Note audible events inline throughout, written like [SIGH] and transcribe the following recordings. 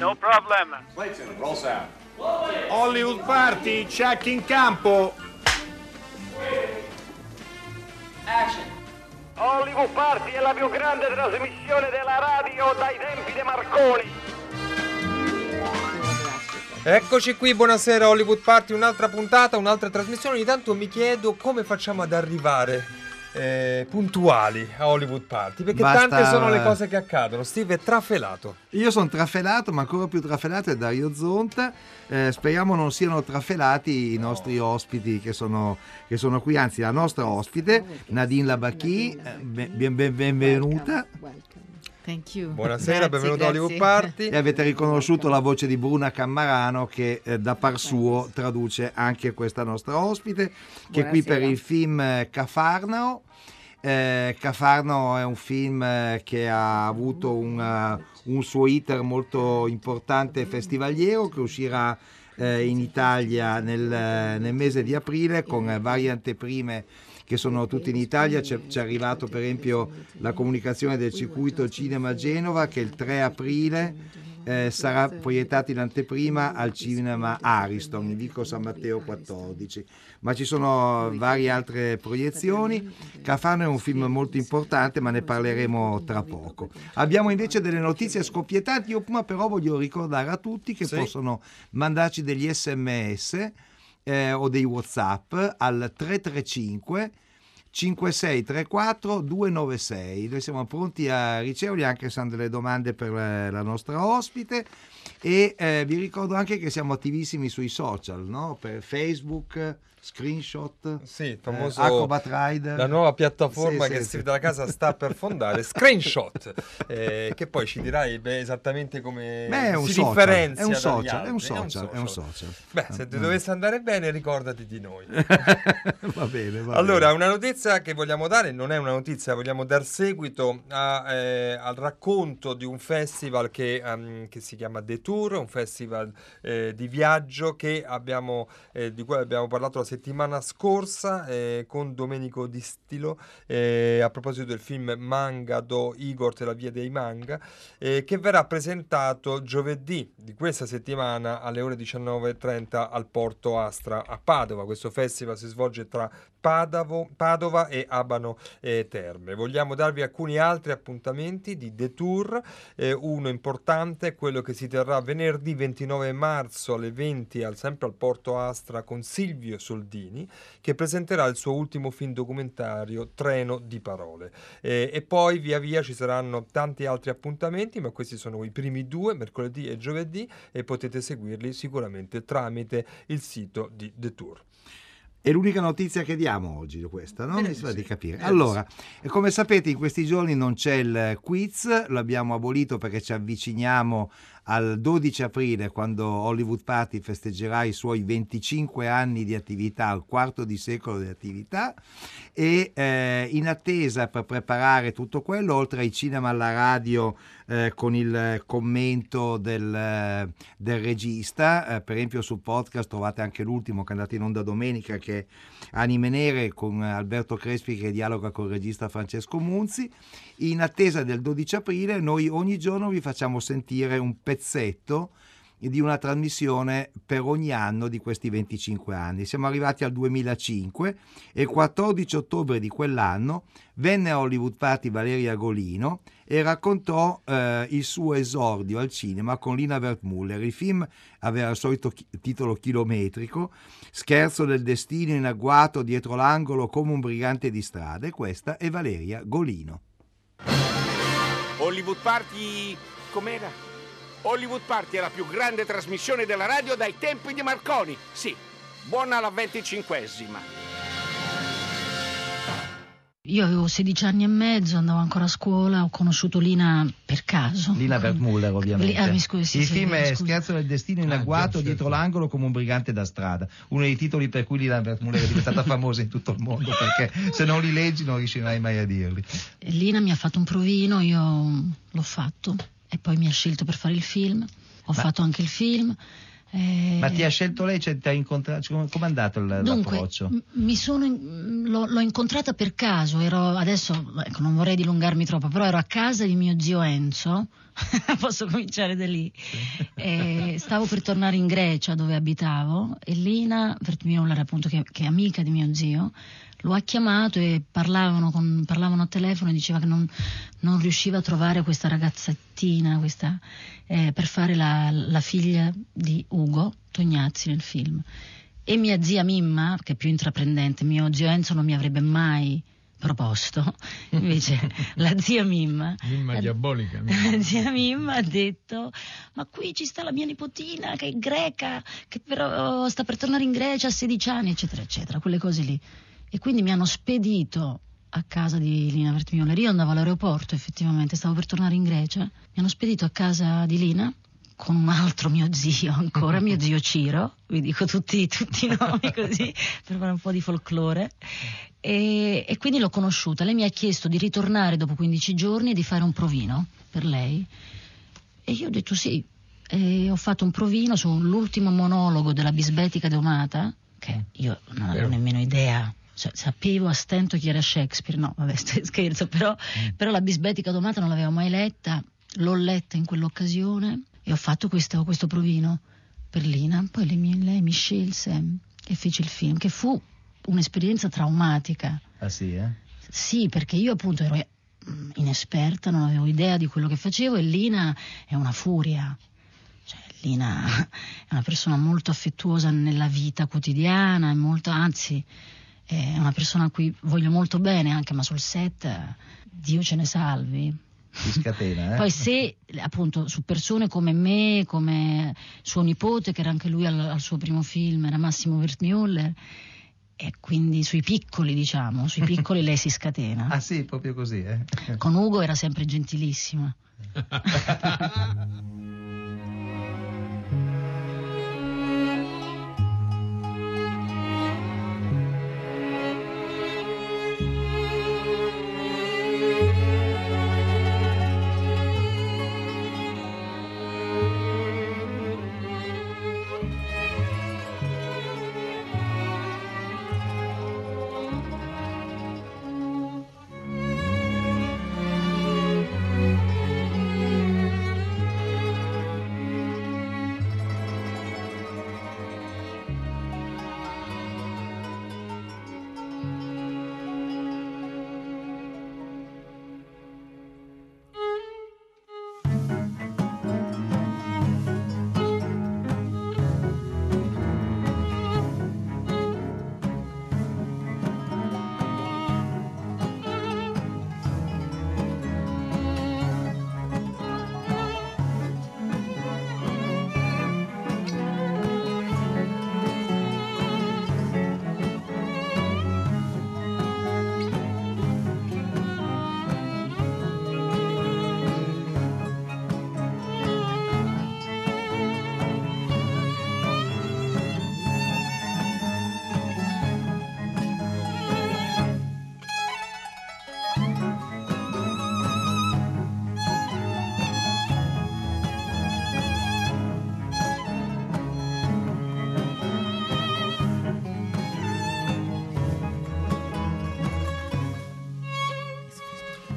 No problem. Clayton, roll sound. Hollywood Party, check in campo. Hollywood Party è la più grande trasmissione della radio dai tempi di Marconi. Eccoci qui, buonasera Hollywood Party, un'altra puntata, un'altra trasmissione. Ogni tanto mi chiedo come facciamo ad arrivare eh, puntuali a Hollywood Party, perché Basta- tante sono le cose che accadono. Steve è trafelato. Io sono trafelato, ma ancora più trafelato è Dario Zonta. Eh, speriamo non siano trafelati i nostri ospiti che sono, che sono qui, anzi la nostra ospite, Nadine Labacchi, eh, ben- ben- ben- benvenuta. Thank you. Buonasera, Grazie, benvenuto a Hollywood. Party. E avete riconosciuto la voce di Bruna Cammarano che eh, da par suo traduce anche questa nostra ospite, che è qui per Buonasera. il film eh, Cafarnao. Eh, Cafarnao è un film eh, che ha avuto un, eh, un suo iter molto importante festivaliero che uscirà eh, in Italia nel, nel mese di aprile con varie anteprime che sono tutte in Italia. C'è, c'è arrivato per esempio la comunicazione del circuito Cinema Genova che il 3 aprile eh, sarà proiettato in anteprima al cinema Ariston in Vico San Matteo 14 ma ci sono varie altre proiezioni. Cafano è un film molto importante ma ne parleremo tra poco. Abbiamo invece delle notizie scoppiettanti io prima però voglio ricordare a tutti che Sì. possono mandarci degli sms eh, o dei whatsapp al 335 5634 296 noi siamo pronti a riceverli anche se hanno delle domande per eh, la nostra ospite e eh, vi ricordo anche che siamo attivissimi sui social no? per Facebook screenshot Sì, eh, famoso Acrobat Rider la nuova piattaforma Sì, che sì, Steve sì. dalla casa sta per fondare, Screenshot, eh, che poi ci dirai beh, esattamente come Beh, è un si social, differenzia è un social, è un social, è un social. Beh, se ti Mm. dovesse andare bene, ricordati di noi. [LAUGHS] va bene, va Allora, bene. una notizia che vogliamo dare, non è una notizia, vogliamo dar seguito a, eh, al racconto di un festival che, ehm, che si chiama The Tour, un festival eh, di viaggio che abbiamo, eh, di cui abbiamo parlato la settimana scorsa eh, con Domenico Di Stilo eh, a proposito del film Manga do Igor e la via dei manga eh, che verrà presentato giovedì di questa settimana alle ore 19.30 al Porto Astra a Padova. Questo festival si svolge tra Padavo- Padova e Abano eh, Terme. Vogliamo darvi alcuni altri appuntamenti di The Tour. Eh, uno importante è quello che si terrà venerdì 29 marzo alle 20 al, sempre al Porto Astra con Silvio Soldini che presenterà il suo ultimo film documentario Treno di parole. Eh, e poi via via ci saranno tanti altri appuntamenti, ma questi sono i primi due, mercoledì e giovedì, e potete seguirli sicuramente tramite il sito di The Tour. È l'unica notizia che diamo oggi questa, no? Direi Mi di sembra di capire. Di Allora, come sapete in questi giorni non c'è il quiz, l'abbiamo abolito perché ci avviciniamo al 12 aprile quando Hollywood Party festeggerà i suoi 25 anni di attività, al quarto di secolo di attività e eh, in attesa per preparare tutto quello, oltre ai cinema alla radio eh, con il commento del, eh, del regista, eh, per esempio sul podcast trovate anche l'ultimo che è andato in onda domenica che è Anime Nere con Alberto Crespi che dialoga con il regista Francesco Munzi. In attesa del 12 aprile noi ogni giorno vi facciamo sentire un pezzetto di una trasmissione per ogni anno di questi 25 anni. Siamo arrivati al 2005 e il 14 ottobre di quell'anno venne a Hollywood Party Valeria Golino e raccontò eh, il suo esordio al cinema con Lina Wertmuller. Il film aveva il solito chi- titolo chilometrico, Scherzo del destino in agguato dietro l'angolo come un brigante di strada e questa è Valeria Golino. Hollywood Party com'era? Hollywood Party è la più grande trasmissione della radio dai tempi di Marconi. Sì, buona la venticinquesima. Io avevo 16 anni e mezzo, andavo ancora a scuola, ho conosciuto Lina per caso. Lina Wertmuller ovviamente. Ah, mi scusi, sì, il sì, film è. Scherzo del destino in Ah, agguato già, dietro certo. l'angolo come un brigante da strada. Uno dei titoli per cui Lina Wertmuller è diventata famosa in tutto il mondo perché se non li leggi non riuscirai mai a dirli. Lina mi ha fatto un provino, io l'ho fatto e poi mi ha scelto per fare il film. Ho fatto anche il film. eh, Ma ti ha scelto lei, cioè, ti ha incontrato, cioè, com'è andato il- Dunque, l'approccio? m- mi sono, in- l'ho, l'ho incontrata per caso, ero adesso, ecco, non vorrei dilungarmi troppo, però ero a casa di mio zio Enzo, [LAUGHS] Posso cominciare da lì. E stavo per tornare in Grecia dove abitavo e Lina Vertmioller, appunto, che, che, è amica di mio zio, lo ha chiamato e parlavano, con, parlavano a telefono e diceva che non, non, riusciva a trovare questa ragazzettina questa, eh, per fare la, la figlia di Ugo Tognazzi nel film. E mia zia Mimma, che è più intraprendente, mio zio Enzo non mi avrebbe mai proposto. [LAUGHS] Invece la zia Mimma, Mimma la, diabolica. [LAUGHS] Mimma. La zia Mimma ha detto: Ma qui ci sta la mia nipotina che è greca, che però sta per tornare in Grecia a 16 anni, eccetera, eccetera, quelle cose lì. E quindi mi hanno spedito a casa di Lina Vertmioller. Io andavo all'aeroporto, effettivamente, stavo per tornare in Grecia. Mi hanno spedito a casa di Lina con un altro mio zio ancora, mio zio Ciro, vi dico tutti, tutti i nomi [LAUGHS] così per fare un po' di folklore. E, e, quindi l'ho conosciuta. Lei mi ha chiesto di ritornare dopo 15 giorni e di fare un provino per lei. E io ho detto sì. E ho fatto un provino sull'ultimo monologo della bisbetica domata, che io non avevo nemmeno idea. Cioè, sapevo a stento chi era Shakespeare, no, vabbè, [LAUGHS] scherzo, però, mm. però la bisbetica domata non l'avevo mai letta, l'ho letta in quell'occasione e ho fatto questo, questo provino per Lina. Poi lei, lei mi scelse e fece il film, che fu un'esperienza traumatica. Ah sì, eh? Sì, perché io appunto ero mm, inesperta, non avevo idea di quello che facevo e Lina è una furia. Cioè, Lina [LAUGHS] è una persona molto affettuosa nella vita quotidiana, molto, anzi è una persona a cui voglio molto bene anche, ma sul set Dio ce ne salvi. Si scatena, eh? Poi se appunto su persone come me, come suo nipote, che era anche lui al, al suo primo film, era Massimo Wertmüller, e quindi sui piccoli, diciamo, sui piccoli lei si scatena. Ah sì, proprio così, eh? Con Ugo era sempre gentilissima. [LAUGHS]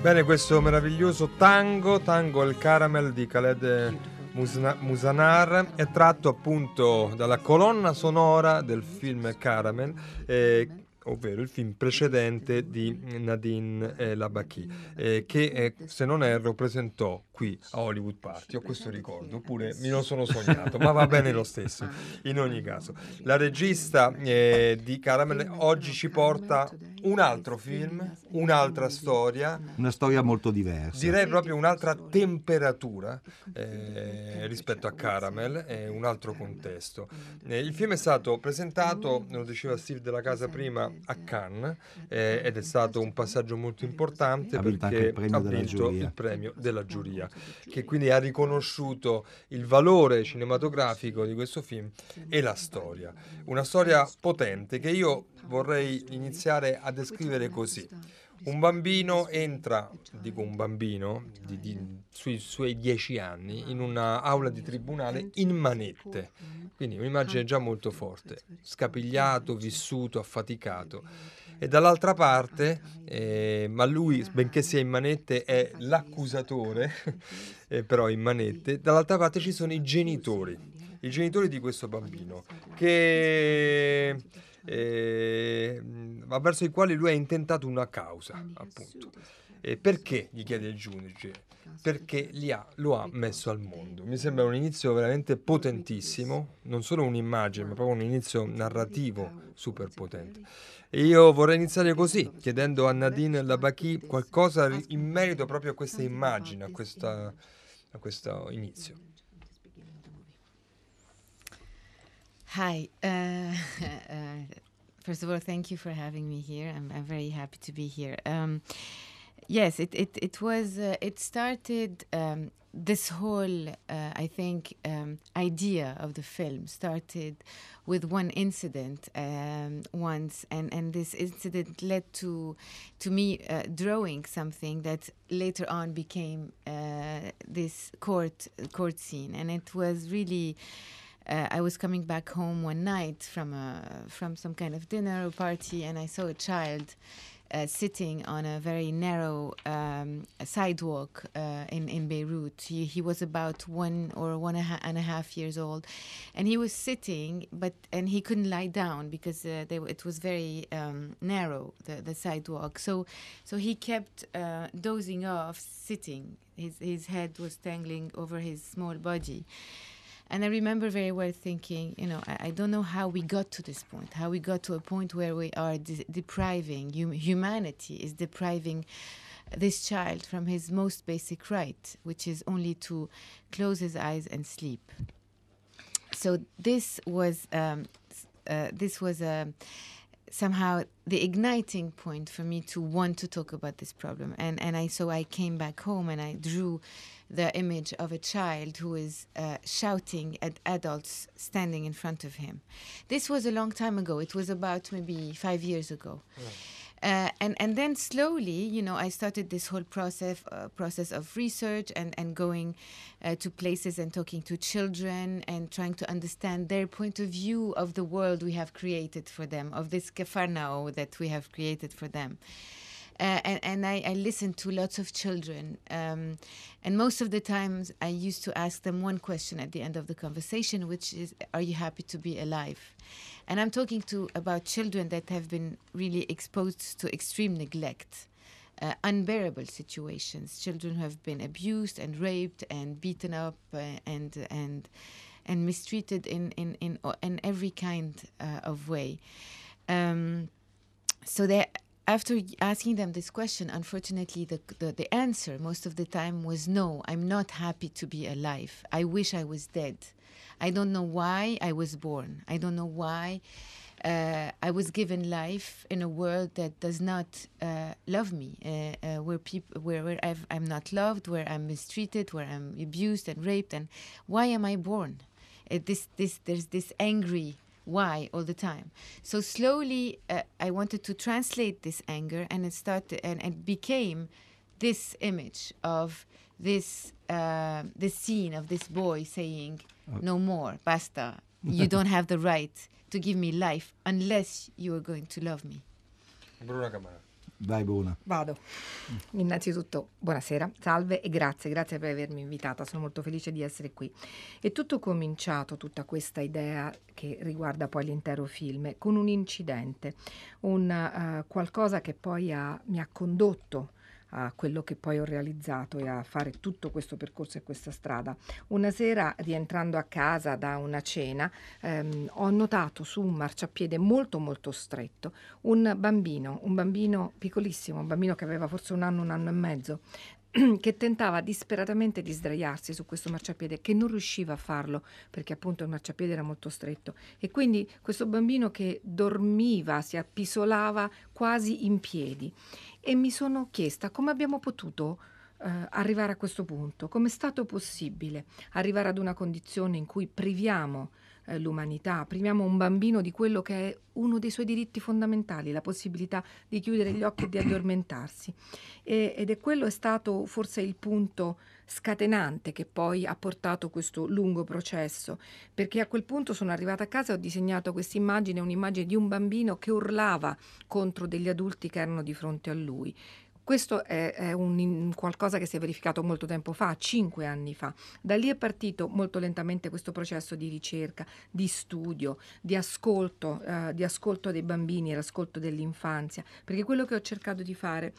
Bene, questo meraviglioso tango, tango il caramel di Khaled Musna- Musanar, è tratto appunto dalla colonna sonora del film Caramel. Eh, ovvero il film precedente di Nadine eh, Labaki, eh, che eh, se non erro presentò qui a Hollywood Party, ho questo ricordo, oppure mi lo sono sognato, ma va bene lo stesso, in ogni caso. La regista eh, di Caramel oggi ci porta un altro film, un'altra storia. Una storia molto diversa. Direi proprio un'altra temperatura eh, rispetto a Caramel, è un altro contesto. Eh, il film è stato presentato, lo diceva Steve della Casa prima, a Cannes eh, ed è stato un passaggio molto importante ha perché ha vinto il premio della giuria, che quindi ha riconosciuto il valore cinematografico di questo film e la storia. Una storia potente che io vorrei iniziare a descrivere così. Un bambino entra, dico un bambino, di, di, sui suoi dieci anni, in un'aula di tribunale in manette. Quindi un'immagine già molto forte, scapigliato, vissuto, affaticato. E dall'altra parte, eh, ma lui, benché sia in manette, è l'accusatore, [LAUGHS] eh, però in manette, dall'altra parte ci sono i genitori, i genitori di questo bambino, che, eh, verso i quali lui ha intentato una causa, appunto. E perché? gli chiede il giudice perché ha, lo ha messo al mondo. Mi sembra un inizio veramente potentissimo, non solo un'immagine, ma proprio un inizio narrativo super potente. E io vorrei iniziare così, chiedendo a Nadine Labaki qualcosa in merito proprio a questa immagine, a, questa, a questo inizio. Hi. Uh, uh, [LAUGHS] first of all, thank you for having me here. I'm, I'm very happy to be here. Um, Yes, it it it was. Uh, it started. Um, this whole, uh, I think, um, idea of the film started with one incident um, once, and, and this incident led to to me uh, drawing something that later on became uh, this court court scene, and it was really. Uh, I was coming back home one night from a from some kind of dinner or party, and I saw a child uh, sitting on a very narrow um, sidewalk uh, in in Beirut. He, he was about one or one and a half years old, and he was sitting, but and he couldn't lie down because uh, they, it was very um, narrow the, the sidewalk. So so he kept uh, dozing off, sitting. His his head was dangling over his small body. And I remember very well thinking, you know, I, I, don't know how we got to this point, how we got to a point where we are de- depriving, hum- humanity is depriving this child from his most basic right, which is only to close his eyes and sleep. So this was um, uh, this was a um, somehow the igniting point for me to want to talk about this problem and and I so I came back home and I drew the image of a child who is uh, shouting at adults standing in front of him. This was a long time ago. It was about maybe five years ago. Uh, and and then slowly, you know, I started this whole process uh, process of research and and going uh, to places and talking to children and trying to understand their point of view of the world we have created for them, of this kafarnao that we have created for them. Uh, and, and I, I listened to lots of children. Um, and most of the times, I used to ask them one question at the end of the conversation, which is, "Are you happy to be alive?" And I'm talking to about children that have been really exposed to extreme neglect. Uh, unbearable situations. Children who have been abused and raped and beaten up uh, and and and mistreated in in in, in every kind uh, of way. Um, so they after asking them this question, unfortunately, the, the, the, answer most of the time was no, I'm not happy to be alive. I wish I was dead. I don't know why I was born. I don't know why uh, I was given life in a world that does not uh, love me, uh, uh where, peop- where, where i am not loved, where I'm mistreated, where I'm abused and raped. And why am I born? Uh, this, this, there's this angry why all the time. So slowly, uh, I wanted to translate this anger, and it started, and it became this image of this this scene of this boy saying. "No more, basta. You don't have the right to give me life unless you are going to love me." Bruna Camara. Vai Bruna. Vado. Innanzitutto buonasera, salve e grazie, grazie per avermi invitata, sono molto felice di essere qui. È tutto cominciato, tutta questa idea che riguarda poi l'intero film, con un incidente, un uh, qualcosa che poi ha, mi ha condotto a quello che poi ho realizzato e a fare tutto questo percorso e questa strada. Una sera, rientrando a casa da una cena, ehm, ho notato su un marciapiede molto molto stretto un bambino, un bambino piccolissimo, un bambino che aveva forse un anno, un anno e mezzo, [CLEARS THROAT] che tentava disperatamente di sdraiarsi su questo marciapiede, che non riusciva a farlo perché appunto il marciapiede era molto stretto. E quindi questo bambino che dormiva, si appisolava quasi in piedi e mi sono chiesta come abbiamo potuto eh, arrivare a questo punto? Come è stato possibile arrivare ad una condizione in cui priviamo eh, l'umanità, priviamo un bambino di quello che è uno dei suoi diritti fondamentali, la possibilità di chiudere gli occhi e di addormentarsi. E, ed è quello è stato forse il punto scatenante che poi ha portato questo lungo processo, perché a quel punto sono arrivata a casa e ho disegnato questa immagine, un'immagine di un bambino che urlava contro degli adulti che erano di fronte a lui. Questo è, è un, qualcosa che si è verificato molto tempo fa, cinque anni fa. Da lì è partito molto lentamente questo processo di ricerca, di studio, di ascolto, eh, di ascolto dei bambini e l'ascolto dell'infanzia, perché quello che ho cercato di fare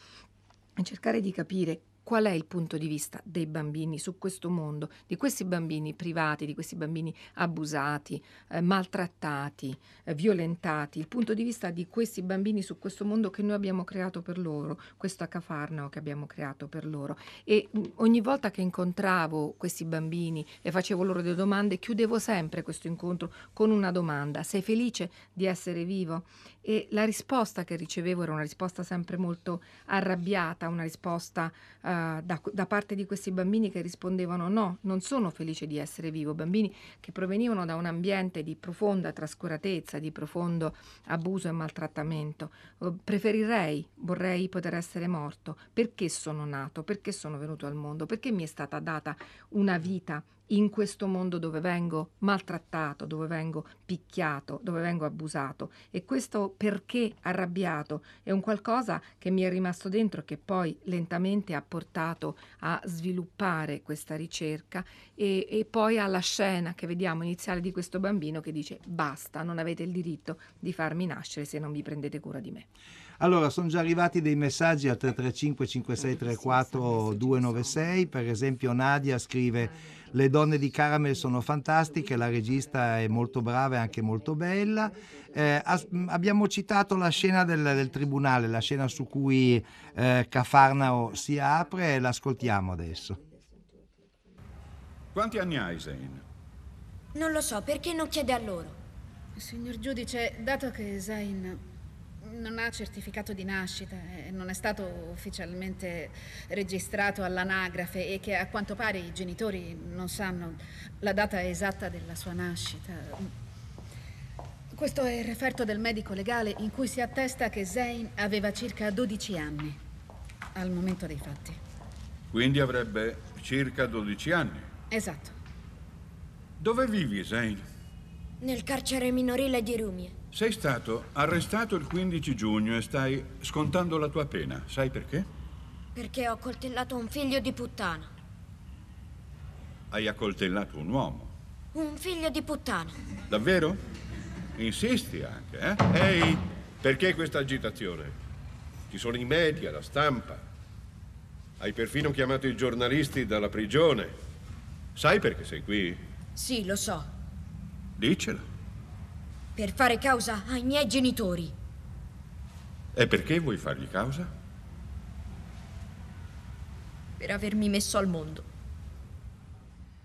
è cercare di capire qual è il punto di vista dei bambini su questo mondo, di questi bambini privati, di questi bambini abusati, eh, maltrattati, eh, violentati, il punto di vista di questi bambini su questo mondo che noi abbiamo creato per loro, questo Cafarnao che abbiamo creato per loro. E mh, ogni volta che incontravo questi bambini e facevo loro delle domande, chiudevo sempre questo incontro con una domanda: sei felice di essere vivo? E la risposta che ricevevo era una risposta sempre molto arrabbiata, una risposta da, da, parte di questi bambini che rispondevano no, non sono felice di essere vivo, bambini che provenivano da un ambiente di profonda trascuratezza, di profondo abuso e maltrattamento. Preferirei, vorrei poter essere morto. Perché sono nato? Perché sono venuto al mondo? Perché mi è stata data una vita in questo mondo dove vengo maltrattato, dove vengo picchiato, dove vengo abusato. E questo perché arrabbiato è un qualcosa che mi è rimasto dentro e che poi lentamente ha portato a sviluppare questa ricerca e, e poi alla scena che vediamo iniziale di questo bambino che dice basta, non avete il diritto di farmi nascere se non vi prendete cura di me. Allora, sono già arrivati dei messaggi al 335 5634 296, per esempio Nadia scrive le donne di Caramel sono fantastiche, la regista è molto brava e anche molto bella. Eh, as- abbiamo citato la scena del, del, tribunale, la scena su cui eh, Cafarnao si apre, l'ascoltiamo adesso. Quanti anni hai, Zain? Non lo so, perché non chiede a loro? Signor giudice, dato che Zain non ha certificato di nascita e non è stato ufficialmente registrato all'anagrafe e che a quanto pare i genitori non sanno la data esatta della sua nascita. Questo è il referto del medico legale in cui si attesta che Zain aveva circa 12 anni al momento dei fatti. Quindi avrebbe circa 12 anni? Esatto. Dove vivi, Zain? Nel carcere minorile di Rumie. Sei stato arrestato il 15 giugno e stai scontando la tua pena. Sai perché? Perché ho coltellato un figlio di puttana. Hai accoltellato un uomo? Un figlio di puttana. Davvero? Insisti anche, eh? Ehi, perché questa agitazione? Ci sono i media, la stampa. Hai perfino chiamato i giornalisti dalla prigione. Sai perché sei qui? Sì, lo so. Dicelo per fare causa ai miei genitori. E perché vuoi fargli causa? Per avermi messo al mondo.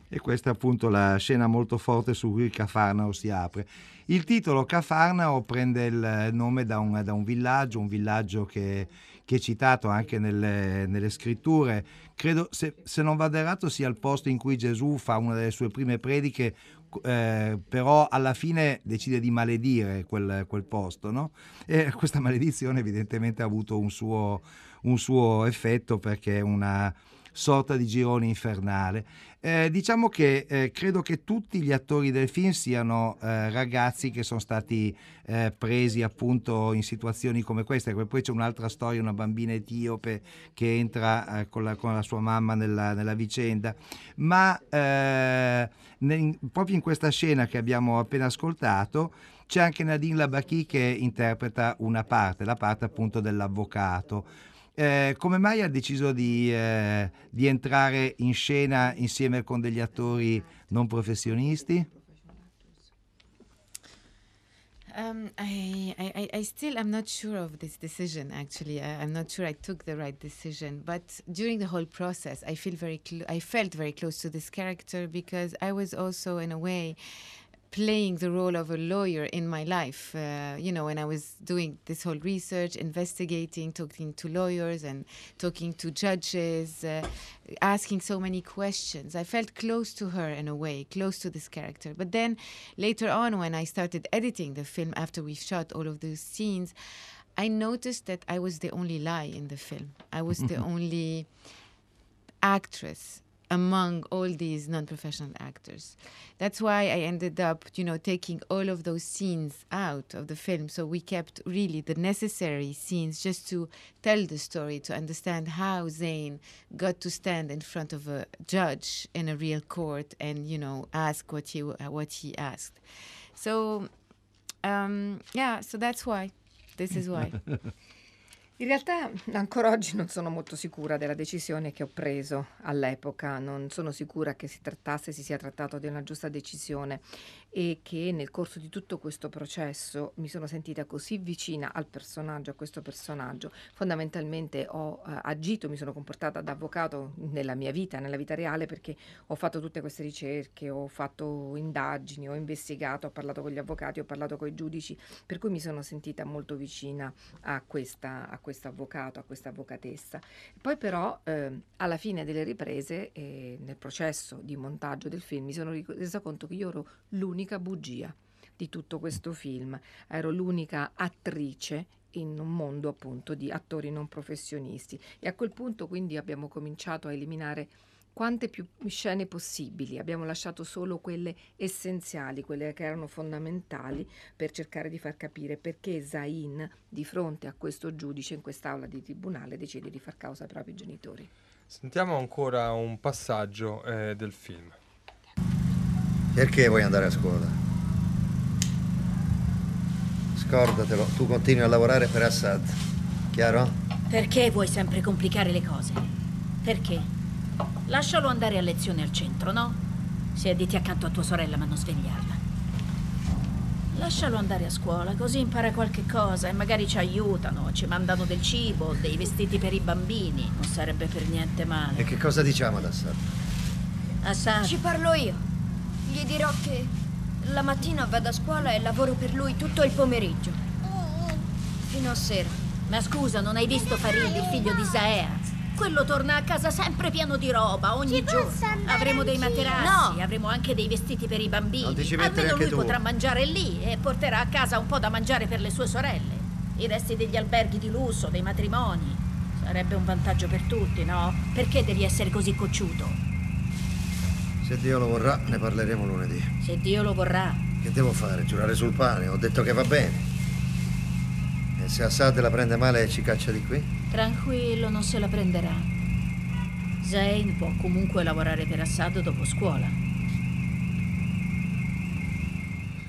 E questa è appunto la scena molto forte su cui Cafarnao si apre. Il titolo Cafarnao prende il nome da un, da un villaggio, un villaggio che, che è citato anche nelle, nelle scritture. Credo, se, se, non vado errato, sia il posto in cui Gesù fa una delle sue prime prediche eh, però alla fine decide di maledire quel, quel posto, no? E [LAUGHS] questa maledizione evidentemente ha avuto un suo, un suo effetto perché una sorta di girone infernale. Eh, diciamo che eh, credo che tutti gli attori del film siano eh, ragazzi che sono stati eh, presi appunto in situazioni come queste. Poi c'è un'altra storia, una bambina etiope che entra eh, con la, con, la, sua mamma nella, nella vicenda, ma eh, nel, proprio in questa scena che abbiamo appena ascoltato c'è anche Nadine Labaki che interpreta una parte, la parte appunto dell'avvocato. Eh, come mai ha deciso di, eh, di, entrare in scena insieme con degli attori non professionisti? Um, I, I, I still am not sure of this decision. Actually, I, I'm not sure I took the right decision. But during the whole process, I feel very, cl- I felt very close to this character because I was also, in a way, playing the role of a lawyer in my life. Uh, you know, when I was doing this whole research, investigating, talking to lawyers and talking to judges, uh, asking so many questions, I felt close to her in a way, close to this character. But then later on, when I started editing the film after we shot all of those scenes, I noticed that I was the only lie in the film. I was the only actress among all these non-professional actors. That's why I ended up, you know, taking all of those scenes out of the film. So we kept really the necessary scenes just to tell the story, to understand how Zayn got to stand in front of a judge in a real court and, you know, ask what he what he asked. So, um, yeah, so that's why. This is why. [LAUGHS] In realtà ancora oggi non sono molto sicura della decisione che ho preso all'epoca, non sono sicura che si trattasse, si sia trattato di una giusta decisione e che nel corso di tutto questo processo mi sono sentita così vicina al personaggio, a questo personaggio. Fondamentalmente ho eh, agito, mi sono comportata da avvocato nella mia vita, nella vita reale, perché ho fatto tutte queste ricerche, ho fatto indagini, ho investigato, ho parlato con gli avvocati, ho parlato con i giudici, per cui mi sono sentita molto vicina a questa, a questo avvocato, a questa avvocatessa. Poi però eh, alla fine delle riprese e nel processo di montaggio del film mi sono resa conto che io ero l'unica bugia di tutto questo film, ero l'unica attrice in un mondo appunto di attori non professionisti e a quel punto quindi abbiamo cominciato a eliminare quante più scene possibili, abbiamo lasciato solo quelle essenziali, quelle che erano fondamentali per cercare di far capire perché Zain di fronte a questo giudice in quest'aula di tribunale decide di far causa ai propri genitori. Sentiamo ancora un passaggio eh, del film. Perché vuoi andare a scuola? Scordatelo, tu continui a lavorare per Assad, chiaro? Perché vuoi sempre complicare le cose? Perché? Lascialo andare a lezione al centro, no? Siediti accanto a tua sorella ma non svegliarla. Lascialo andare a scuola, così impara qualche cosa e magari ci aiutano, ci mandano del cibo, dei vestiti per i bambini. Non sarebbe per niente male. E che cosa diciamo ad Assad? Assad. Ci parlo io. Gli dirò che la mattina vado a scuola e lavoro per lui tutto il pomeriggio. Fino a sera. Ma scusa, non hai visto Farid, il figlio di Zaea? Quello torna a casa sempre pieno di roba, ogni Ci giorno. Avremo dei materassi, No. avremo anche dei vestiti per i bambini. Non ti ci Almeno anche lui tu. potrà mangiare lì e porterà a casa un po' da mangiare per le sue sorelle. I resti degli alberghi di lusso, dei matrimoni. Sarebbe un vantaggio per tutti, no? Perché devi essere così cocciuto? Se Dio lo vorrà, ne parleremo lunedì. Se Dio lo vorrà. Che devo fare? Giurare sul pane? Ho detto che va bene. E se Assad la prende male ci caccia di qui? Tranquillo, non se la prenderà. Zayn può comunque lavorare per Assad dopo scuola.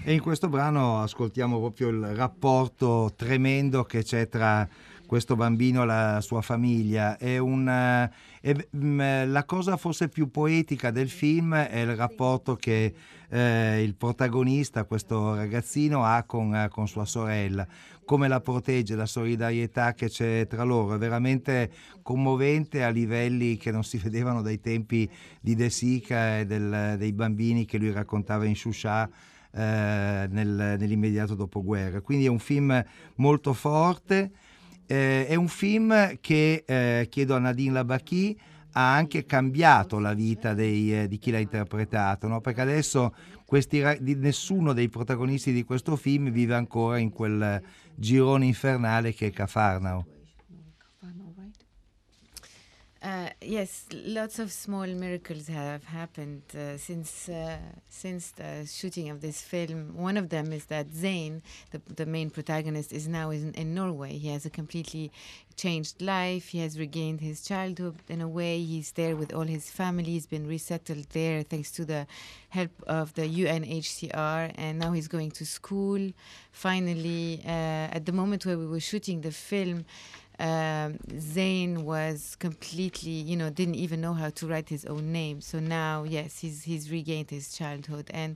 E in questo brano ascoltiamo proprio il rapporto tremendo che c'è tra questo bambino e la sua famiglia. È un, eh, è- mm, la cosa forse più poetica del film è il rapporto che eh, il protagonista, questo ragazzino, ha con, eh, con sua sorella. Come la protegge, la solidarietà che c'è tra loro. È veramente commovente a livelli che non si [LAUGHS] vedevano dai tempi di De Sica e del- dei bambini che lui raccontava in Shusha eh, nel- nell'immediato dopoguerra. Quindi è un film molto forte, eh, è un film che, eh, chiedo a Nadine Labaki, ha anche cambiato la vita dei, eh, di chi l'ha interpretato, no? perché adesso questi nessuno dei protagonisti di questo film vive ancora in quel girone infernale che è Cafarnao. Uh, yes, lots of small miracles have happened uh, since uh, since the shooting of this film. One of them is that Zayn, the, the main protagonist, is now in, in Norway. He has a completely changed life. He has regained his childhood in a way. He's there with all his family. He's been resettled there thanks to the help of the UNHCR, and now he's going to school. Finally, uh, at the moment where we were shooting the film um, Zayn was completely, you know, didn't even know how to write his own name. So now, yes, he's he's regained his childhood, and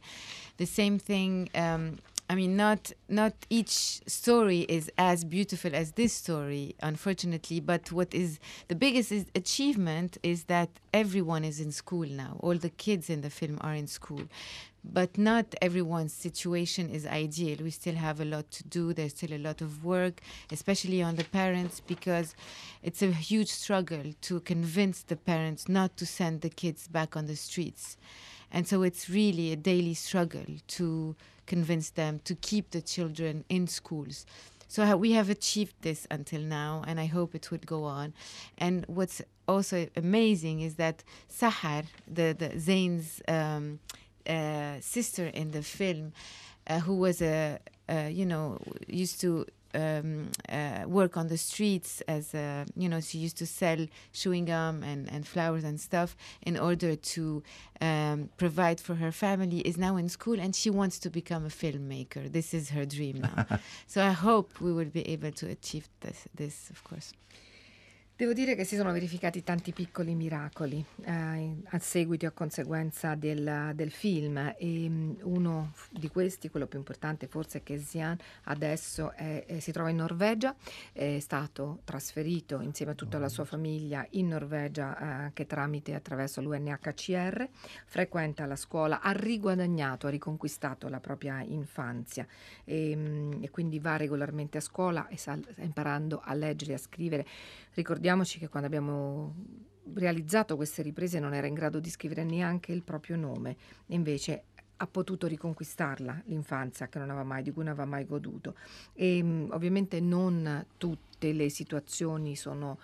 the same thing um, I mean, not not each story is as beautiful as this story, unfortunately. But what is the biggest is achievement is that everyone is in school now. All the kids in the film are in school, but not everyone's situation is ideal. We still have a lot to do. There's still a lot of work, especially on the parents, because it's a huge struggle to convince the parents not to send the kids back on the streets. And so it's really a daily struggle to convince them to keep the children in schools. So we have achieved this until now, and I hope it would go on. And what's also amazing is that Sahar, the, the Zayn's um, uh, sister in the film, uh, who was a, you know, used to um, uh, work on the streets as a, you know, she used to sell chewing gum and, and flowers and stuff in order to um, provide for her family, is now in school and she wants to become a filmmaker. This is her dream now. [LAUGHS] so I hope we will be able to achieve this, this of course. Devo dire che si sono verificati tanti piccoli miracoli eh, a seguito e a conseguenza del, del film e mh, uno di questi, quello più importante forse è che Xian adesso è- è- si trova in Norvegia, è stato trasferito insieme a tutta la sua famiglia in Norvegia eh, anche tramite attraverso l'UNHCR, frequenta la scuola, ha riguadagnato, ha riconquistato la propria infanzia e, mh, e quindi va regolarmente a scuola e sta imparando a leggere e a scrivere. Ricordiamoci che quando abbiamo realizzato queste riprese non era in grado di scrivere neanche il proprio nome, invece ha potuto riconquistarla l'infanzia che non aveva mai, di cui non aveva mai goduto. E mh, ovviamente non tutte le situazioni sono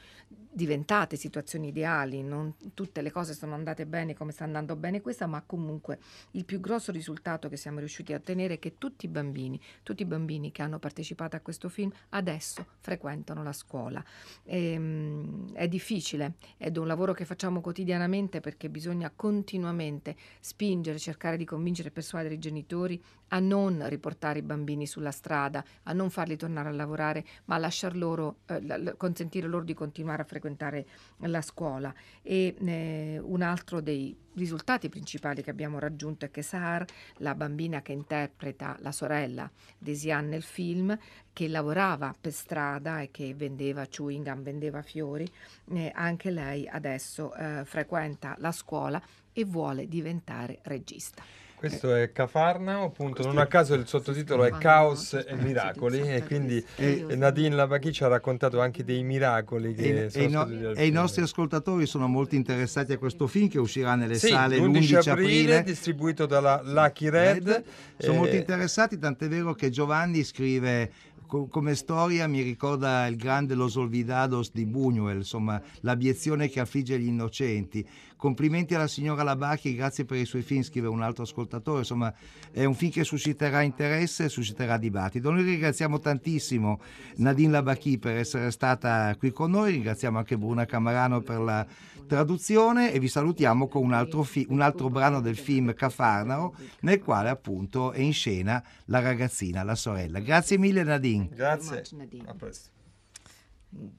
diventate situazioni ideali, non tutte le cose sono andate bene come sta andando bene questa, ma comunque il più grosso risultato che siamo riusciti a ottenere è che tutti i bambini, tutti i bambini che hanno partecipato a questo film adesso frequentano la scuola. Ehm, è difficile è un lavoro che facciamo quotidianamente perché bisogna continuamente spingere, cercare di convincere e persuadere i genitori a non riportare i bambini sulla strada, a non farli tornare a lavorare, ma a lasciar loro, eh, la- la- consentire loro di continuare a frequentare la scuola. E eh, un altro dei risultati principali che abbiamo raggiunto è che Sahar, la bambina che interpreta la sorella di Sian nel film, che lavorava per strada e che vendeva chewing gum, vendeva fiori, eh, anche lei adesso eh, frequenta la scuola e vuole diventare regista. Questo è Cafarnao, appunto, non a caso il sottotitolo è Caos e Miracoli e quindi E- Nadine Lavacchi ci ha raccontato anche dei miracoli che E, sono e i no- e i nostri ascoltatori sono molto interessati a questo film che uscirà nelle Sì, sale l'11 l'11 aprile, aprile. distribuito dalla Lucky Red. Sono Eh, molto interessati, tant'è vero che Giovanni scrive co- come storia mi ricorda il grande Los Olvidados di Buñuel, insomma l'abiezione che affligge gli innocenti. Complimenti alla signora Labacchi, grazie per i suoi film, scrive un altro ascoltatore, insomma è un film che susciterà interesse e susciterà dibattito. Noi ringraziamo tantissimo Nadine Labacchi per essere stata qui con noi, ringraziamo anche Bruna Camarano per la traduzione e vi salutiamo con un altro, fi- un altro brano del film Cafarnao nel quale appunto è in scena la ragazzina, la sorella. Grazie mille Nadine. Grazie. A presto.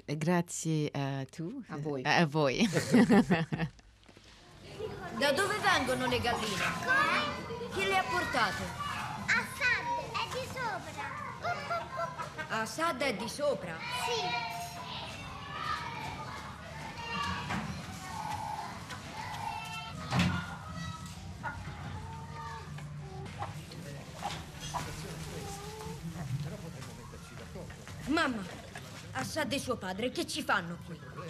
Eh, Grazie a tu. A voi. A voi. [LAUGHS] [LAUGHS] Da dove vengono le galline? Chi le ha portate? Assad è di sopra. Assad è di sopra. Sì. Mamma, Assad e suo padre che ci fanno qui? Non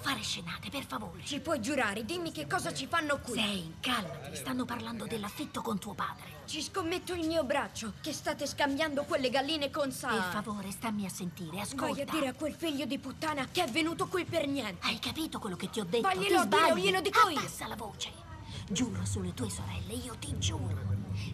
fare scenate, per favore. Ci puoi giurare? Dimmi che cosa ci fanno qui. Sei, calmati. Stanno parlando dell'affitto con tuo padre. Ci scommetto il mio braccio che state scambiando quelle galline con Sa. Per favore, stammi a sentire, ascolta. Vai a dire a quel figlio di puttana che è venuto qui per niente. Hai capito quello che ti ho detto? Vaglielo ti a dire o sbagli. glielo dico io. Abbassa la voce. Giuro sulle tue sorelle, io ti giuro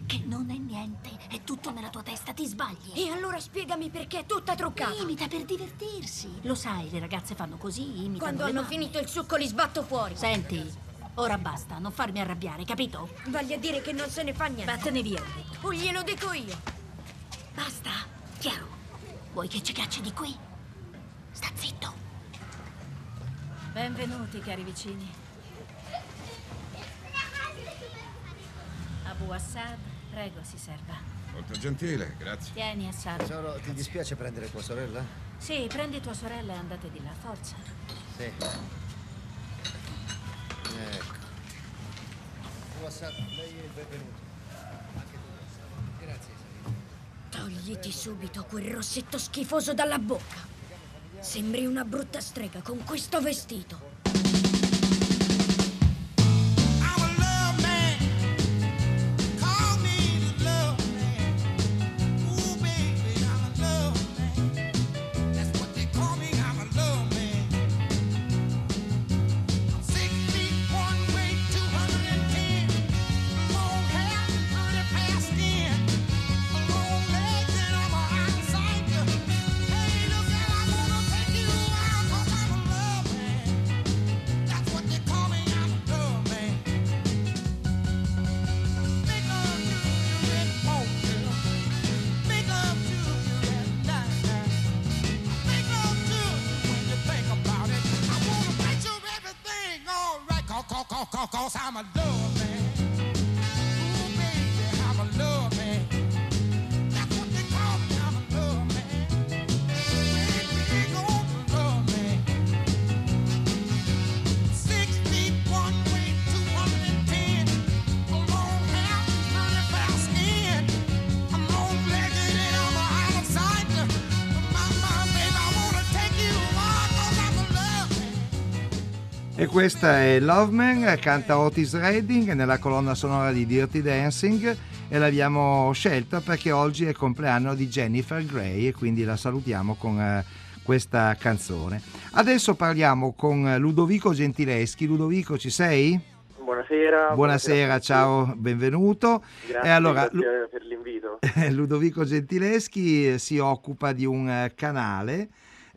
che non è niente, è tutto nella tua testa, ti sbagli. E allora spiegami perché è tutta truccata. Imita per divertirsi. Lo sai, le ragazze fanno così, imitano Quando hanno mamme. finito il succo li sbatto fuori. Senti, ora basta, non farmi arrabbiare, capito? Voglia dire che non se ne fa niente. Vattene via. O glielo dico io. Basta, chiaro. Vuoi che ci cacci di qui? Sta zitto. Benvenuti, cari vicini. Abu Assad, prego, si serva. Molto gentile, grazie. Tieni, Assad. Tesoro, ti dispiace prendere tua sorella? Sì, prendi tua sorella e andate di là, forza. Sì. Ecco. Tu, Assad, lei è il benvenuto. Anche tu, Assad. Grazie, Sarina. Togliti subito quel rossetto schifoso dalla bocca. Sembri una brutta strega con questo vestito. Cause I'm a E questa è Love Man, canta Otis Redding nella colonna sonora di Dirty Dancing e l'abbiamo scelta perché oggi è il compleanno di Jennifer Grey e quindi la salutiamo con eh, questa canzone. Adesso parliamo con Ludovico Gentileschi. Ludovico, ci sei? Buonasera. Buonasera, a tutti. ciao, benvenuto. Grazie, allora, grazie per l'invito. [LAUGHS] Ludovico Gentileschi si occupa di un canale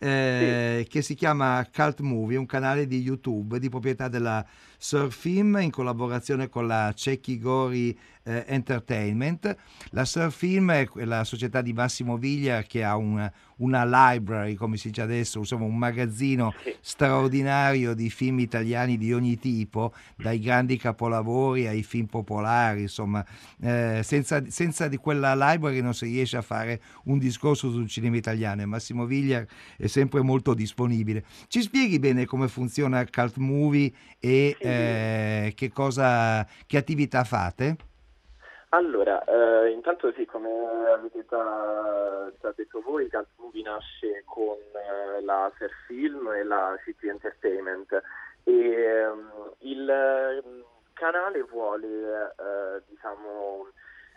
eh, che si chiama Cult Movie, un canale di YouTube di proprietà della Surfim in collaborazione con la Cecchi Gori eh, Entertainment. La Surfim è la società di Massimo Viglia che ha un- una library, come si dice adesso, insomma un magazzino straordinario di film italiani di ogni tipo, dai grandi capolavori ai film popolari, insomma, eh, senza, senza di quella library non si riesce a fare un discorso sul cinema italiano e Massimo Viglia è sempre molto disponibile. Ci spieghi bene come funziona Cult Movie e eh, che cosa, che attività fate? Allora, eh, intanto sì, come avete già, già detto voi, Cult Movie nasce con eh, la Fair Film e la CT Entertainment. E ehm, il ehm, canale vuole, eh, diciamo,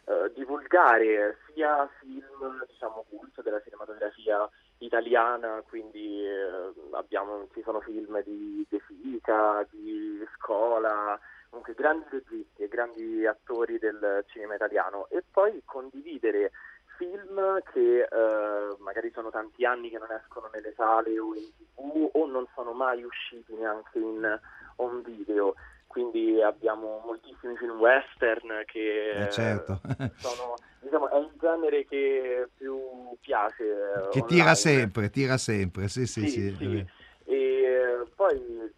eh, divulgare sia film, diciamo, cult della cinematografia italiana, quindi eh, abbiamo, ci sono film di De Sica, di Scola, comunque grandi registi e grandi attori del cinema italiano e poi condividere film che eh, magari sono tanti anni che non escono nelle sale o in tv o non sono mai usciti neanche in home video. Quindi abbiamo moltissimi film western che Eh, certo. [LAUGHS] sono, diciamo, è il genere che più piace. eh, Che online. tira sempre, tira sempre, sì sì sì. Sì, sì. E poi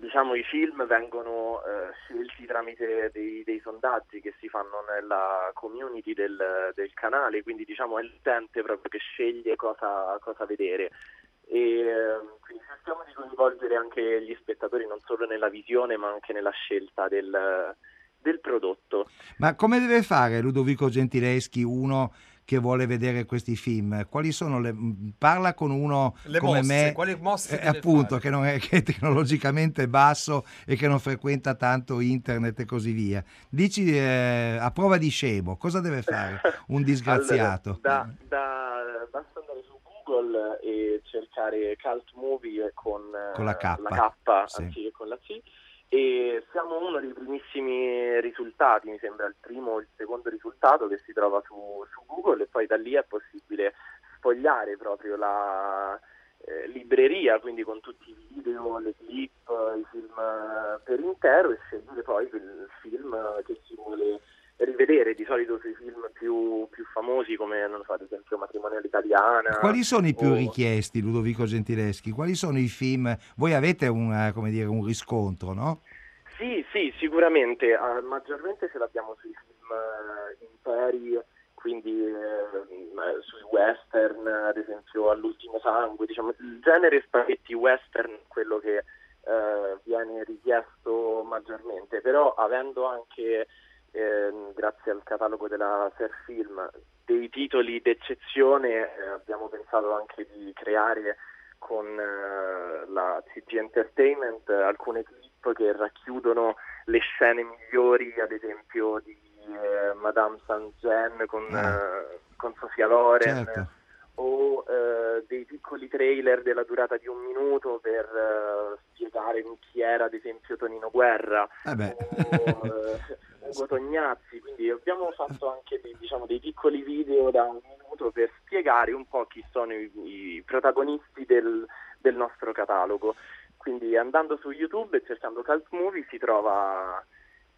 diciamo i film vengono eh, scelti tramite dei, dei sondaggi che si fanno nella community del, del canale, quindi diciamo è l'utente proprio che sceglie cosa, cosa vedere. E eh, quindi cerchiamo di coinvolgere anche gli spettatori non solo nella visione ma anche nella scelta del, del prodotto. Ma come deve fare Ludovico Gentileschi, uno che vuole vedere questi film? Quali sono le... Parla con uno Le come mosse, me, quali mosse eh, appunto, che, non è, che è tecnologicamente basso e che non frequenta tanto internet e così via. Dici eh, a prova di scemo, cosa deve fare un [LAUGHS] disgraziato? Allora, da- da- basta andare su Google e cercare Cult Movie con, eh, Con la K, K sì. anziché con la C e siamo uno dei primissimi risultati, mi sembra il primo o il secondo risultato che si trova su, su Google e poi da lì è possibile sfogliare proprio la eh, libreria, quindi con tutti i video, le clip, i film eh, per intero e scegliere poi il film che si vuole rivedere di solito sui film più, più famosi come non so, ad esempio Matrimonio all'italiana Quali sono i più o- richiesti, Ludovico Gentileschi? Quali sono i film? Voi avete un, come dire, un riscontro, no? Sì, sì, sicuramente. eh, maggiormente ce l'abbiamo sui film eh, imperi quindi eh, sui western, ad esempio all'ultimo sangue, diciamo, il genere spaghetti western è quello che eh, viene richiesto maggiormente, però avendo anche, ehm, grazie al catalogo della Fairfilm, dei titoli d'eccezione, eh, abbiamo pensato anche di creare con eh, la CG Entertainment eh, alcune clip che racchiudono le scene migliori, ad esempio di eh, Madame Saint-Jean con, eh, con Sofia Loren Certo. O eh, dei piccoli trailer della durata di un minuto per eh, spiegare chi era ad esempio Tonino Guerra Eh o eh, Ugo Tognazzi, quindi abbiamo fatto anche dei, diciamo, dei piccoli video da un minuto per spiegare un po' chi sono i, i protagonisti del, del nostro catalogo. Quindi andando su YouTube e cercando Cult Movie si trova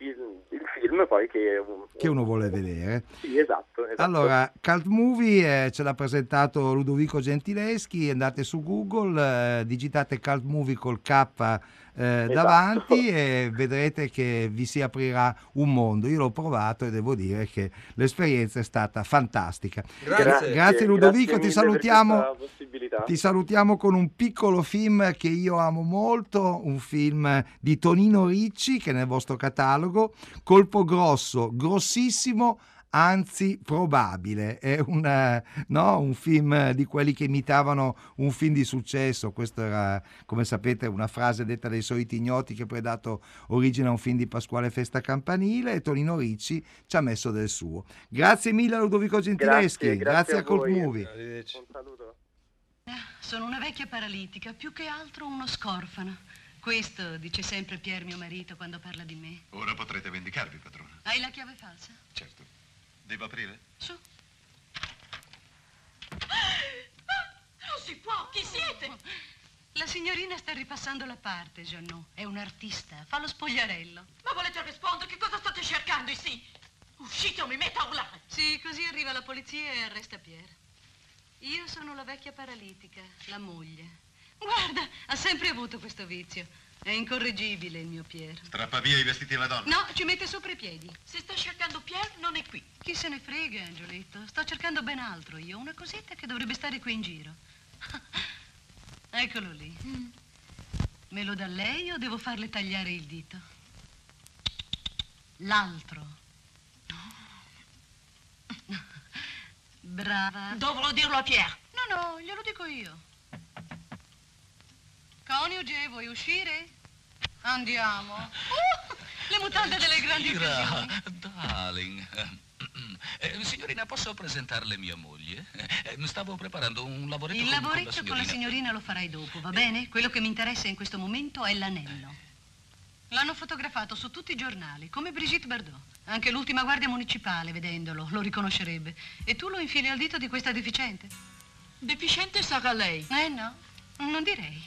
il, il film poi che... che uno vuole vedere. Sì, esatto. esatto. Allora, Cult Movie eh, ce l'ha presentato Ludovico Gentileschi, andate su Google, eh, digitate Cult Movie col K eh, Esatto. davanti e vedrete che vi si aprirà un mondo. Io l'ho provato e devo dire che l'esperienza è stata fantastica. Grazie. Grazie Ludovico, grazie ti salutiamo. Ti salutiamo con un piccolo film che io amo molto, un film di Tonino Ricci che è nel vostro catalogo, Colpo grosso, grossissimo, anzi probabile. È un, eh, no, un film di quelli che imitavano un film di successo. Questa era, come sapete, una frase detta dai soliti ignoti che poi ha dato origine a un film di Pasquale Festa Campanile e Tonino Ricci ci ha messo del suo. Grazie mille a Ludovico Gentileschi, grazie a a Colt voi. Movie. Un saluto. Sono una vecchia paralitica, più che altro uno scorfano. Questo dice sempre Pier, mio marito, quando parla di me. Ora potrete vendicarvi, padrona. Hai la chiave falsa? Certo. Devo aprire? Su. Non si può, chi siete? La signorina sta ripassando la parte, Giannò. È un artista, fa lo spogliarello. Ma volete rispondere? Che cosa state cercando? Sì. Uscite o mi metto a urlare. Sì, così arriva la polizia e arresta Pier. Io sono la vecchia paralitica, la moglie. Guarda, ha sempre avuto questo vizio. È incorreggibile il mio Pier. Strappa via i vestiti alla donna. No, ci mette sopra i piedi. Se sta cercando Pierre, non è qui. Chi se ne frega, Angioletto? Sto cercando ben altro io, una cosetta che dovrebbe stare qui in giro. [LAUGHS] Eccolo lì. Me lo dà lei o devo farle tagliare il dito? L'altro. [LAUGHS] Brava. Dovrò dirlo a Pierre. No, no, glielo dico io. Coniuge, vuoi uscire? Andiamo. Uh, le mutande delle grandi Ira, occasioni. darling. Eh, signorina, posso presentarle mia moglie? Eh, stavo preparando un lavoretto Il con, con lavoretto con la signorina lo farai dopo, va bene? Quello che mi interessa in questo momento è l'anello. L'hanno fotografato su tutti i giornali, come Brigitte Bardot. Anche l'ultima guardia municipale, vedendolo, lo riconoscerebbe. E tu lo infili al dito di questa deficiente? Deficiente sarà lei. Eh no, non direi.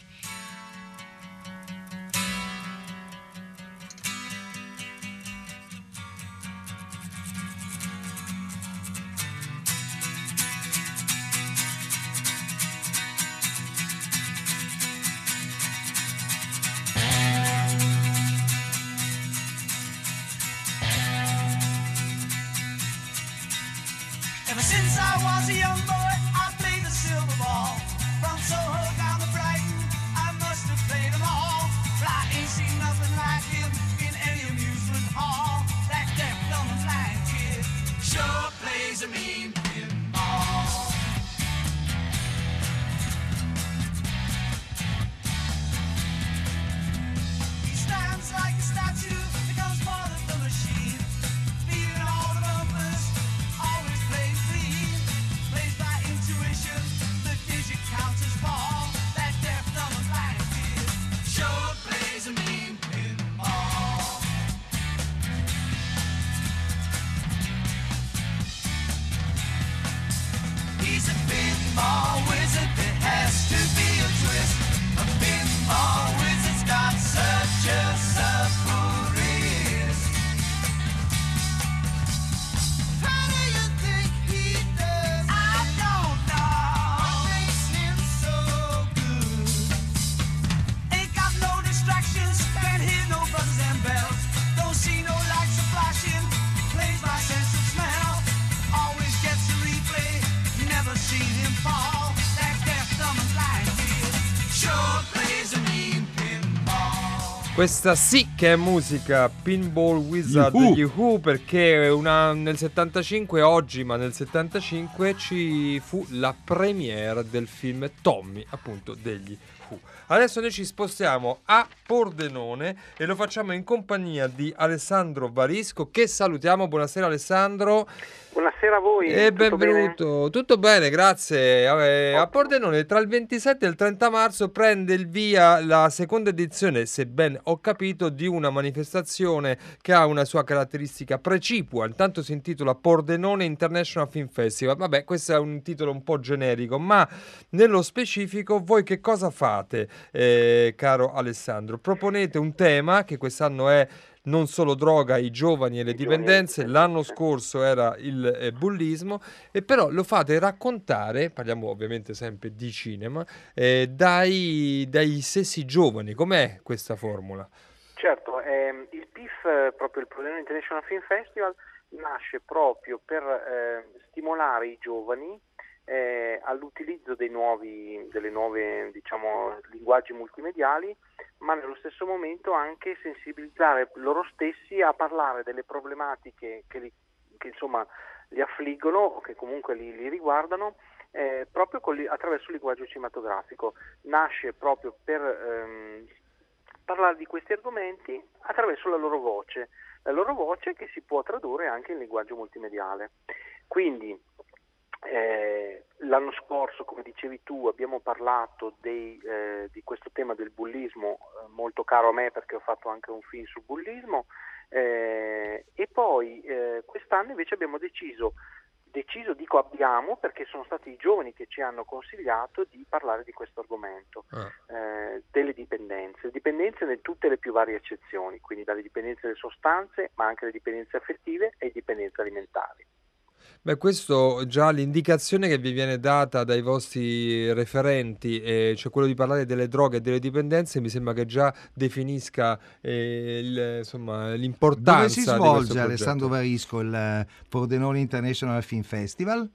Questa sì che è musica Pinball Wizard Yuhu. degli Who perché una- nel 75, oggi ma nel 75 ci fu la premiere del film Tommy appunto degli Who. Adesso noi ci spostiamo a Pordenone e lo facciamo in compagnia di Alessandro Varisco che salutiamo. Buonasera Alessandro. Buonasera a voi. E tutto bene? benvenuto, tutto bene, grazie. Eh, a Pordenone tra il 27 e il 30 marzo prende il via la seconda edizione, se ben ho capito, di una manifestazione che ha una sua caratteristica precipua. Intanto si intitola Pordenone International Film Festival. Vabbè, questo è un titolo un po' generico, ma nello specifico voi che cosa fate, eh, caro Alessandro? Proponete un tema che quest'anno è non solo droga, i giovani e le dipendenze, l'anno scorso era il eh, bullismo, e però lo fate raccontare, parliamo ovviamente sempre di cinema, eh, dai, dai sessi giovani. Com'è questa formula? Certo, ehm, il PIF, proprio il Pordenone International Film Festival, nasce proprio per eh, stimolare i giovani eh, all'utilizzo dei nuovi, nuove diciamo, linguaggi multimediali, ma nello stesso momento anche sensibilizzare loro stessi a parlare delle problematiche che, li, che, insomma, li affliggono o che comunque li, li riguardano eh, proprio li- attraverso il linguaggio cinematografico. Nasce proprio per ehm, parlare di questi argomenti attraverso la loro voce, la loro voce che si può tradurre anche in linguaggio multimediale. Quindi eh, l'anno scorso, come dicevi tu, abbiamo parlato dei, eh, di questo tema del bullismo, eh, molto caro a me perché ho fatto anche un film sul bullismo, eh, e poi eh, quest'anno invece abbiamo deciso, deciso, dico abbiamo, perché sono stati i giovani che ci hanno consigliato di parlare di questo argomento, eh, delle dipendenze, dipendenze in tutte le più varie accezioni, quindi dalle dipendenze delle sostanze, ma anche le dipendenze affettive e dipendenze alimentari. Beh, questo già l'indicazione che vi viene data dai vostri referenti, eh, cioè quello di parlare delle droghe e delle dipendenze, mi sembra che già definisca eh, il- insomma, l'importanza Dove si di questo svolge progetto. Alessandro Varisco il eh, Pordenone International Film Festival?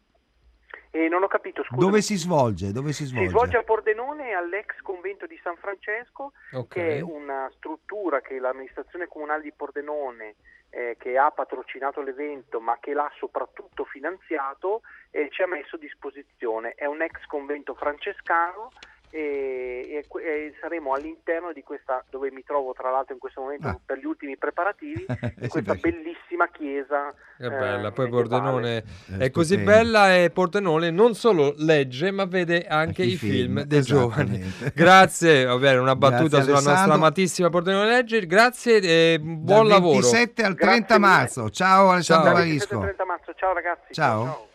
E non ho capito, scusa. Dove si svolge? Dove si Si svolge? svolge a Pordenone all'ex convento di San Francesco, Ok. che è una struttura che l'amministrazione comunale di Pordenone, eh, che ha patrocinato l'evento ma che l'ha soprattutto finanziato, eh, ci ha messo a disposizione. È un ex convento francescano e, e e saremo all'interno di questa, dove mi trovo tra l'altro in questo momento Ah. per gli ultimi preparativi, [LAUGHS] in Sì, questa perché- bellissima chiesa. È bella, eh, poi medievale. Pordenone Eh, è così bella e Pordenone non solo legge ma vede anche I i film, film, dei giovani. Grazie, bene, una battuta Grazie, sulla nostra Alessandro. amatissima Pordenone Legge, grazie e buon Dal lavoro. 27 al 30 marzo. Ciao Alessandro Ciao. Varisco. 30 marzo, ciao ragazzi. Ciao.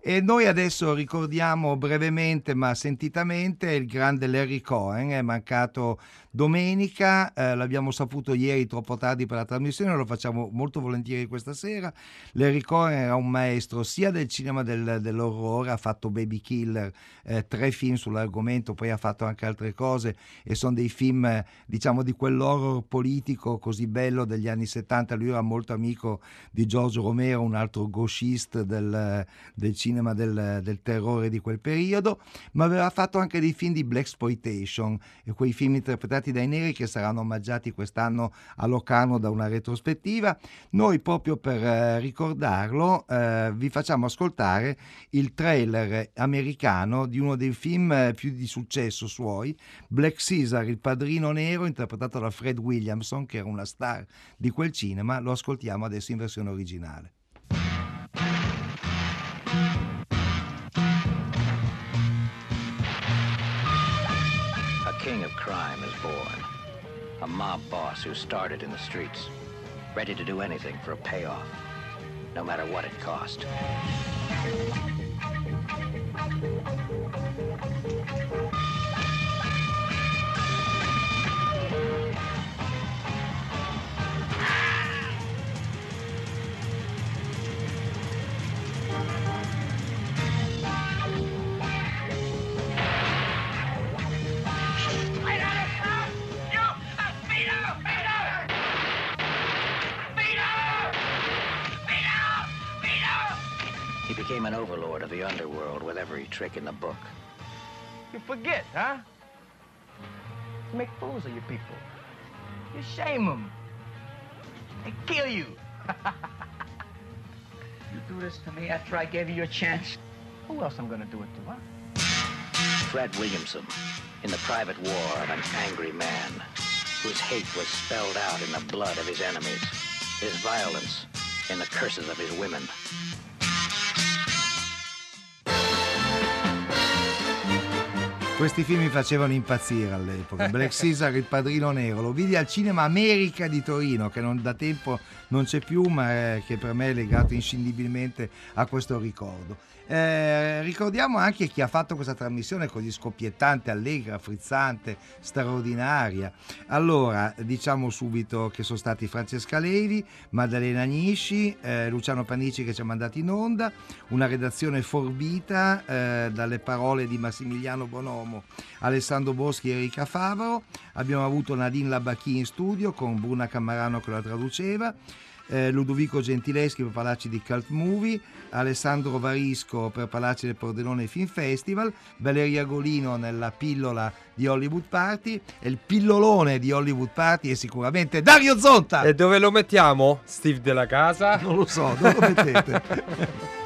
E noi adesso ricordiamo brevemente ma sentitamente il grande Larry Cohen, è mancato domenica, eh, l'abbiamo saputo ieri troppo tardi per la trasmissione, lo facciamo molto volentieri questa sera. Larry Cohen era un maestro sia del cinema del- dell'orrore, ha fatto Baby Killer, eh, tre film sull'argomento, poi ha fatto anche altre cose e sono dei film eh, diciamo di quell'horror politico così bello degli anni 70, lui era molto amico di Giorgio Romero, un altro gauchiste del, del cinema del, del terrore di quel periodo, ma aveva fatto anche dei film di black exploitation quei film interpretati dai neri che saranno omaggiati quest'anno a Locarno da una retrospettiva. Noi proprio per eh, ricordarlo eh, vi facciamo ascoltare il trailer americano di uno dei film eh, più di successo suoi, Black Caesar, il padrino nero, interpretato da Fred Williamson, che era una star di quel cinema. Lo ascoltiamo adesso in versione originale. King of crime is born. A mob boss who started in the streets, ready to do anything for a payoff, no matter what it cost. Became an overlord of the underworld with every trick in the book. You forget, huh? You make fools of your people. You shame them. They kill you. [LAUGHS] you do this to me after I gave you your chance. Who else am I'm gonna do it to, huh? Fred Williamson, in the private war of an angry man whose hate was spelled out in the blood of his enemies, his violence in the curses of his women. Questi film mi facevano impazzire all'epoca. Black [LAUGHS] Caesar, il padrino nero, lo vidi al Cinema America di Torino, che non, da tempo non c'è più, ma è- che per me è legato inscindibilmente a questo ricordo. Eh, ricordiamo anche chi ha fatto questa trasmissione così scoppiettante, allegra, frizzante, straordinaria. Allora, diciamo subito che sono stati Francesca Levi, Maddalena Agnisci, eh, Luciano Panici che ci ha mandato in onda, una redazione forbita eh, dalle parole di Massimiliano Bonomo, Alessandro Boschi e Erika Favaro. Abbiamo avuto Nadine Labacchi in studio con Bruna Cammarano che la traduceva. Eh, Ludovico Gentileschi per parlarci di Cult Movie, Alessandro Varisco per parlarci del Pordenone Film Festival, Valeria Golino nella pillola di Hollywood Party e il pillolone di Hollywood Party è sicuramente Dario Zonta! E dove lo mettiamo? Steve della casa? Non lo so, dove lo mettete? [LAUGHS]